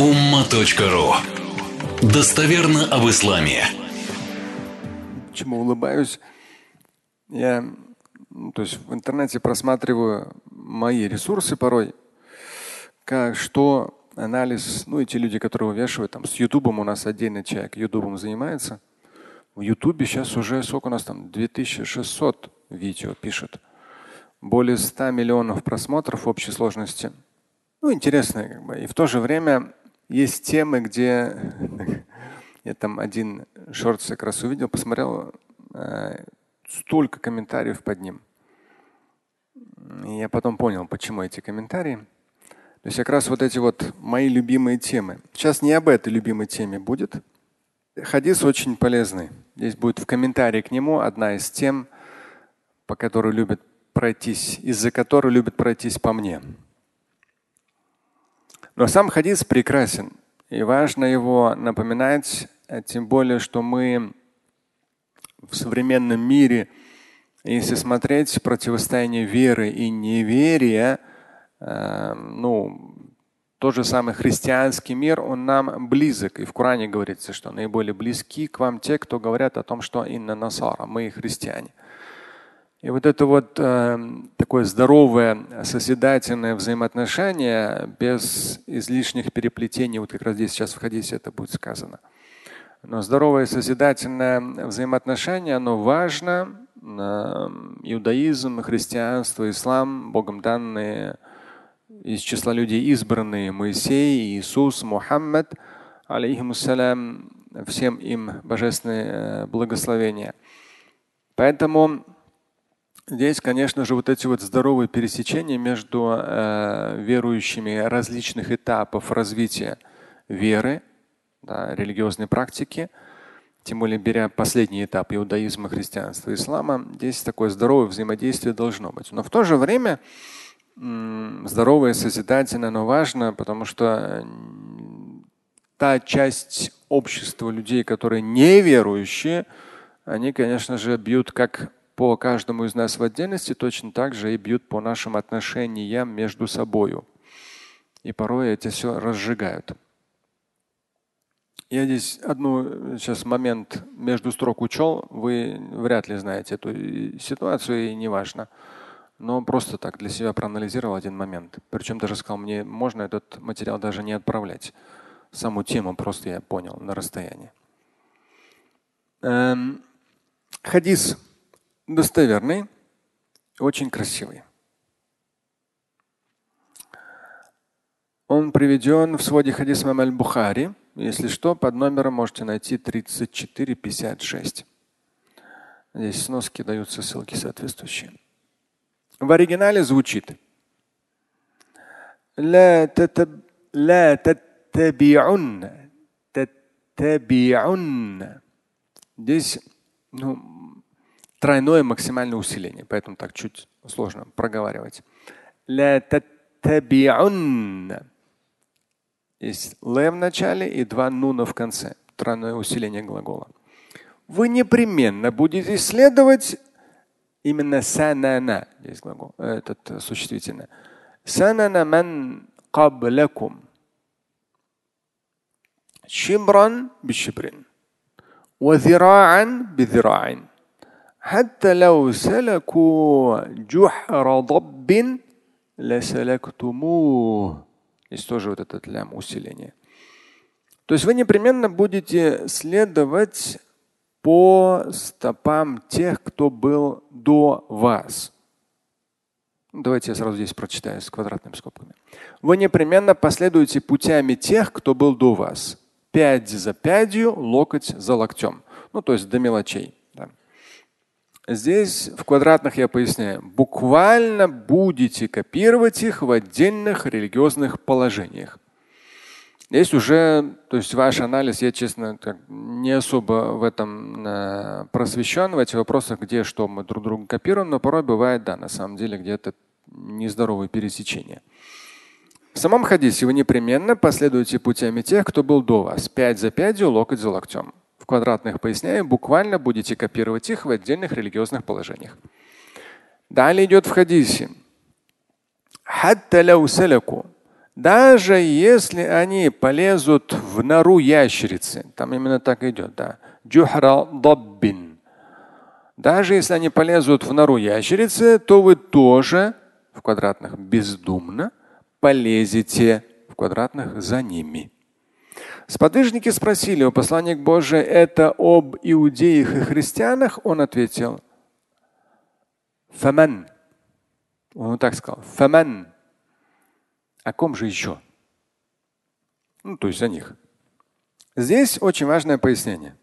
umma.ru Достоверно об исламе. Чему улыбаюсь? Я ну, то есть в интернете просматриваю мои ресурсы порой, как что анализ, ну и те люди, которые вывешивают, там с Ютубом у нас отдельный человек Ютубом занимается. В Ютубе сейчас уже сколько у нас там 2600 видео пишет. Более 100 миллионов просмотров в общей сложности. Ну, интересно, как бы. И в то же время есть темы, где я там один шорт как раз увидел, посмотрел, э, столько комментариев под ним. И я потом понял, почему эти комментарии. То есть как раз вот эти вот мои любимые темы. Сейчас не об этой любимой теме будет. Хадис очень полезный. Здесь будет в комментарии к нему одна из тем, по которой любят пройтись, из-за которой любят пройтись по мне. Но сам хадис прекрасен. И важно его напоминать, э, тем более, что мы в современном мире, если смотреть противостояние веры и неверия, э, ну, тот же самый христианский мир, он нам близок. И в Коране говорится, что наиболее близки к вам те, кто говорят о том, что инна насара, мы христиане. И вот это вот э, такое здоровое, созидательное взаимоотношение без излишних переплетений, вот как раз здесь сейчас в хадисе это будет сказано. Но здоровое созидательное взаимоотношение, оно важно. Э, иудаизм, христианство, ислам, Богом данные из числа людей избранные, Моисей, Иисус, Мухаммад, алейхимуссалям, всем им божественное э, благословение. Поэтому Здесь, конечно же, вот эти вот здоровые пересечения между э, верующими различных этапов развития веры, да, религиозной практики, тем более беря последний этап иудаизма, христианства, ислама, здесь такое здоровое взаимодействие должно быть. Но в то же время здоровое, созидательное, но важно, потому что та часть общества людей, которые неверующие, они, конечно же, бьют как по каждому из нас в отдельности, точно так же и бьют по нашим отношениям между собой. И порой эти все разжигают. Я здесь одну сейчас момент между строк учел. Вы вряд ли знаете эту ситуацию, и неважно. Но просто так для себя проанализировал один момент. Причем даже сказал, мне можно этот материал даже не отправлять. Саму тему просто я понял на расстоянии. Эм, хадис достоверный, очень красивый. Он приведен в своде хадис Мамаль Бухари. Если что, под номером можете найти 3456. Здесь сноски даются ссылки соответствующие. В оригинале звучит لا تتب... لا تتبعن تتبعن Здесь ну, тройное максимальное усиление, поэтому так чуть сложно проговаривать. Есть ле в начале и два нуна в конце. Тройное усиление глагола. Вы непременно будете следовать именно санана. Здесь глагол, этот существительное. Санана ман قبلكم شبرا بشبر وذراعا بذراع حتى لو سلكوا جحر ضب لسلكتموه. Здесь тоже вот этот лям усиление. То есть вы непременно будете следовать по стопам тех, кто был до вас. Давайте я сразу здесь прочитаю с квадратными скобками. Вы непременно последуете путями тех, кто был до вас. Пять за пятью, локоть за локтем. Ну, то есть до мелочей. Здесь в квадратных я поясняю. Буквально будете копировать их в отдельных религиозных положениях. Здесь уже, то есть ваш анализ, я честно так, не особо в этом э, просвещен, в этих вопросах, где что мы друг друга копируем, но порой бывает, да, на самом деле где-то нездоровые пересечения. В самом хадисе вы непременно последуете путями тех, кто был до вас. Пять за пятью, локоть за локтем квадратных поясняем, буквально будете копировать их в отдельных религиозных положениях. Далее идет в хадисе. Даже если они полезут в нору ящерицы, там именно так идет, да. Джухра доббин. Даже если они полезут в нору ящерицы, то вы тоже в квадратных бездумно полезете в квадратных за ними. Сподвижники спросили у посланник Божий, это об иудеях и христианах? Он ответил, Фаман. Он так сказал, Фаман. О ком же еще? Ну, то есть о них. Здесь очень важное пояснение.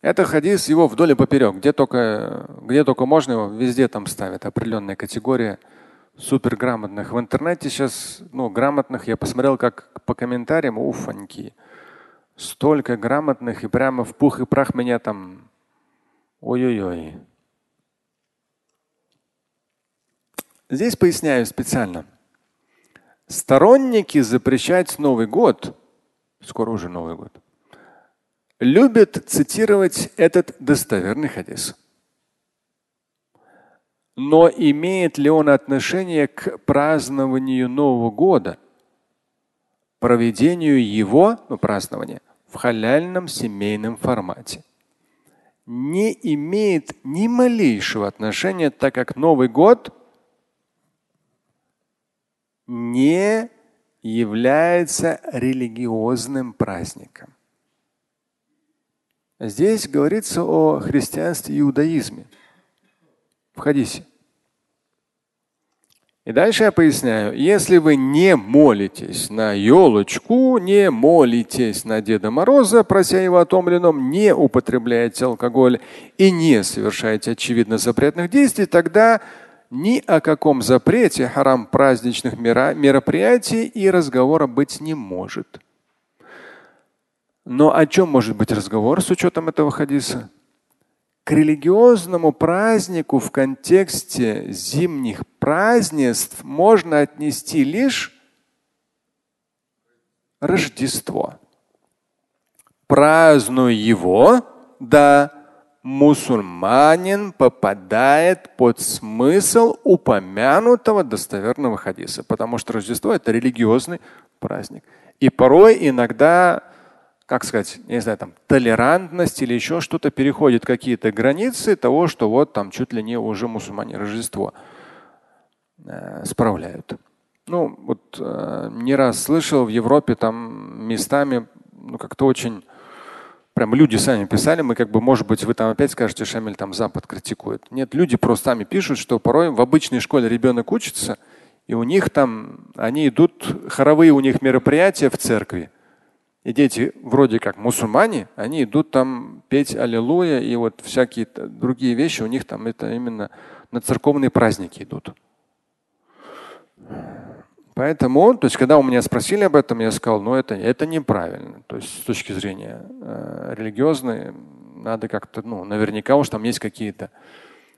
Это хадис его вдоль и поперек. Где только, где только можно его, везде там ставят определенная категория суперграмотных. В интернете сейчас, ну, грамотных, я посмотрел как по комментариям, уфаньки. Столько грамотных и прямо в пух и прах меня там. Ой-ой-ой. Здесь поясняю специально. Сторонники запрещать Новый год, скоро уже Новый год, любят цитировать этот достоверный хадис. Но имеет ли он отношение к празднованию Нового года, проведению его, ну, празднования, в халяльном семейном формате? Не имеет ни малейшего отношения, так как Новый год не является религиозным праздником. Здесь говорится о христианстве и иудаизме в хадисе. И дальше я поясняю, если вы не молитесь на елочку, не молитесь на Деда Мороза, прося его о том или ином, не употребляете алкоголь и не совершаете очевидно запретных действий, тогда ни о каком запрете харам праздничных мероприятий и разговора быть не может. Но о чем может быть разговор с учетом этого хадиса? К религиозному празднику в контексте зимних празднеств можно отнести лишь Рождество. Празднуй его, да, мусульманин попадает под смысл упомянутого достоверного хадиса, потому что Рождество это религиозный праздник. И порой иногда как сказать, не знаю, там толерантность или еще что-то переходит какие-то границы того, что вот там чуть ли не уже мусульмане Рождество э, справляют. Ну, вот э, не раз слышал в Европе там местами, ну, как-то очень прям люди сами писали, мы как бы, может быть, вы там опять скажете, Шамиль там Запад критикует. Нет, люди просто сами пишут, что порой в обычной школе ребенок учится, и у них там, они идут, хоровые у них мероприятия в церкви. И дети вроде как мусульмане, они идут там петь аллилуйя и вот всякие другие вещи у них там это именно на церковные праздники идут. Поэтому, то есть, когда у меня спросили об этом, я сказал, ну это, это неправильно. То есть с точки зрения э, религиозной, надо как-то, ну, наверняка уж там есть какие-то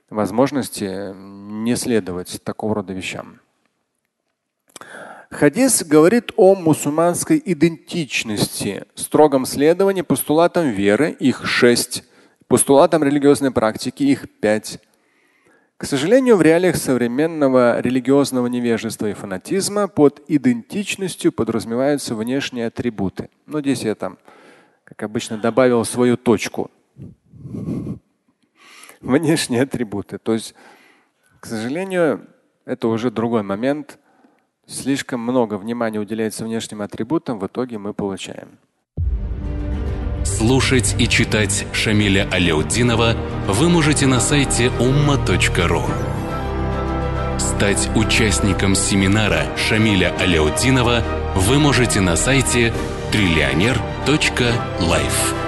возможности не следовать такого рода вещам. Хадис говорит о мусульманской идентичности, строгом следовании постулатам веры, их шесть, постулатам религиозной практики, их пять. К сожалению, в реалиях современного религиозного невежества и фанатизма под идентичностью подразумеваются внешние атрибуты. Но здесь я там, как обычно, добавил свою точку. Внешние атрибуты. То есть, к сожалению, это уже другой момент – слишком много внимания уделяется внешним атрибутам, в итоге мы получаем. Слушать и читать Шамиля Аляутдинова вы можете на сайте umma.ru. Стать участником семинара Шамиля Аляутдинова вы можете на сайте триллионер.life.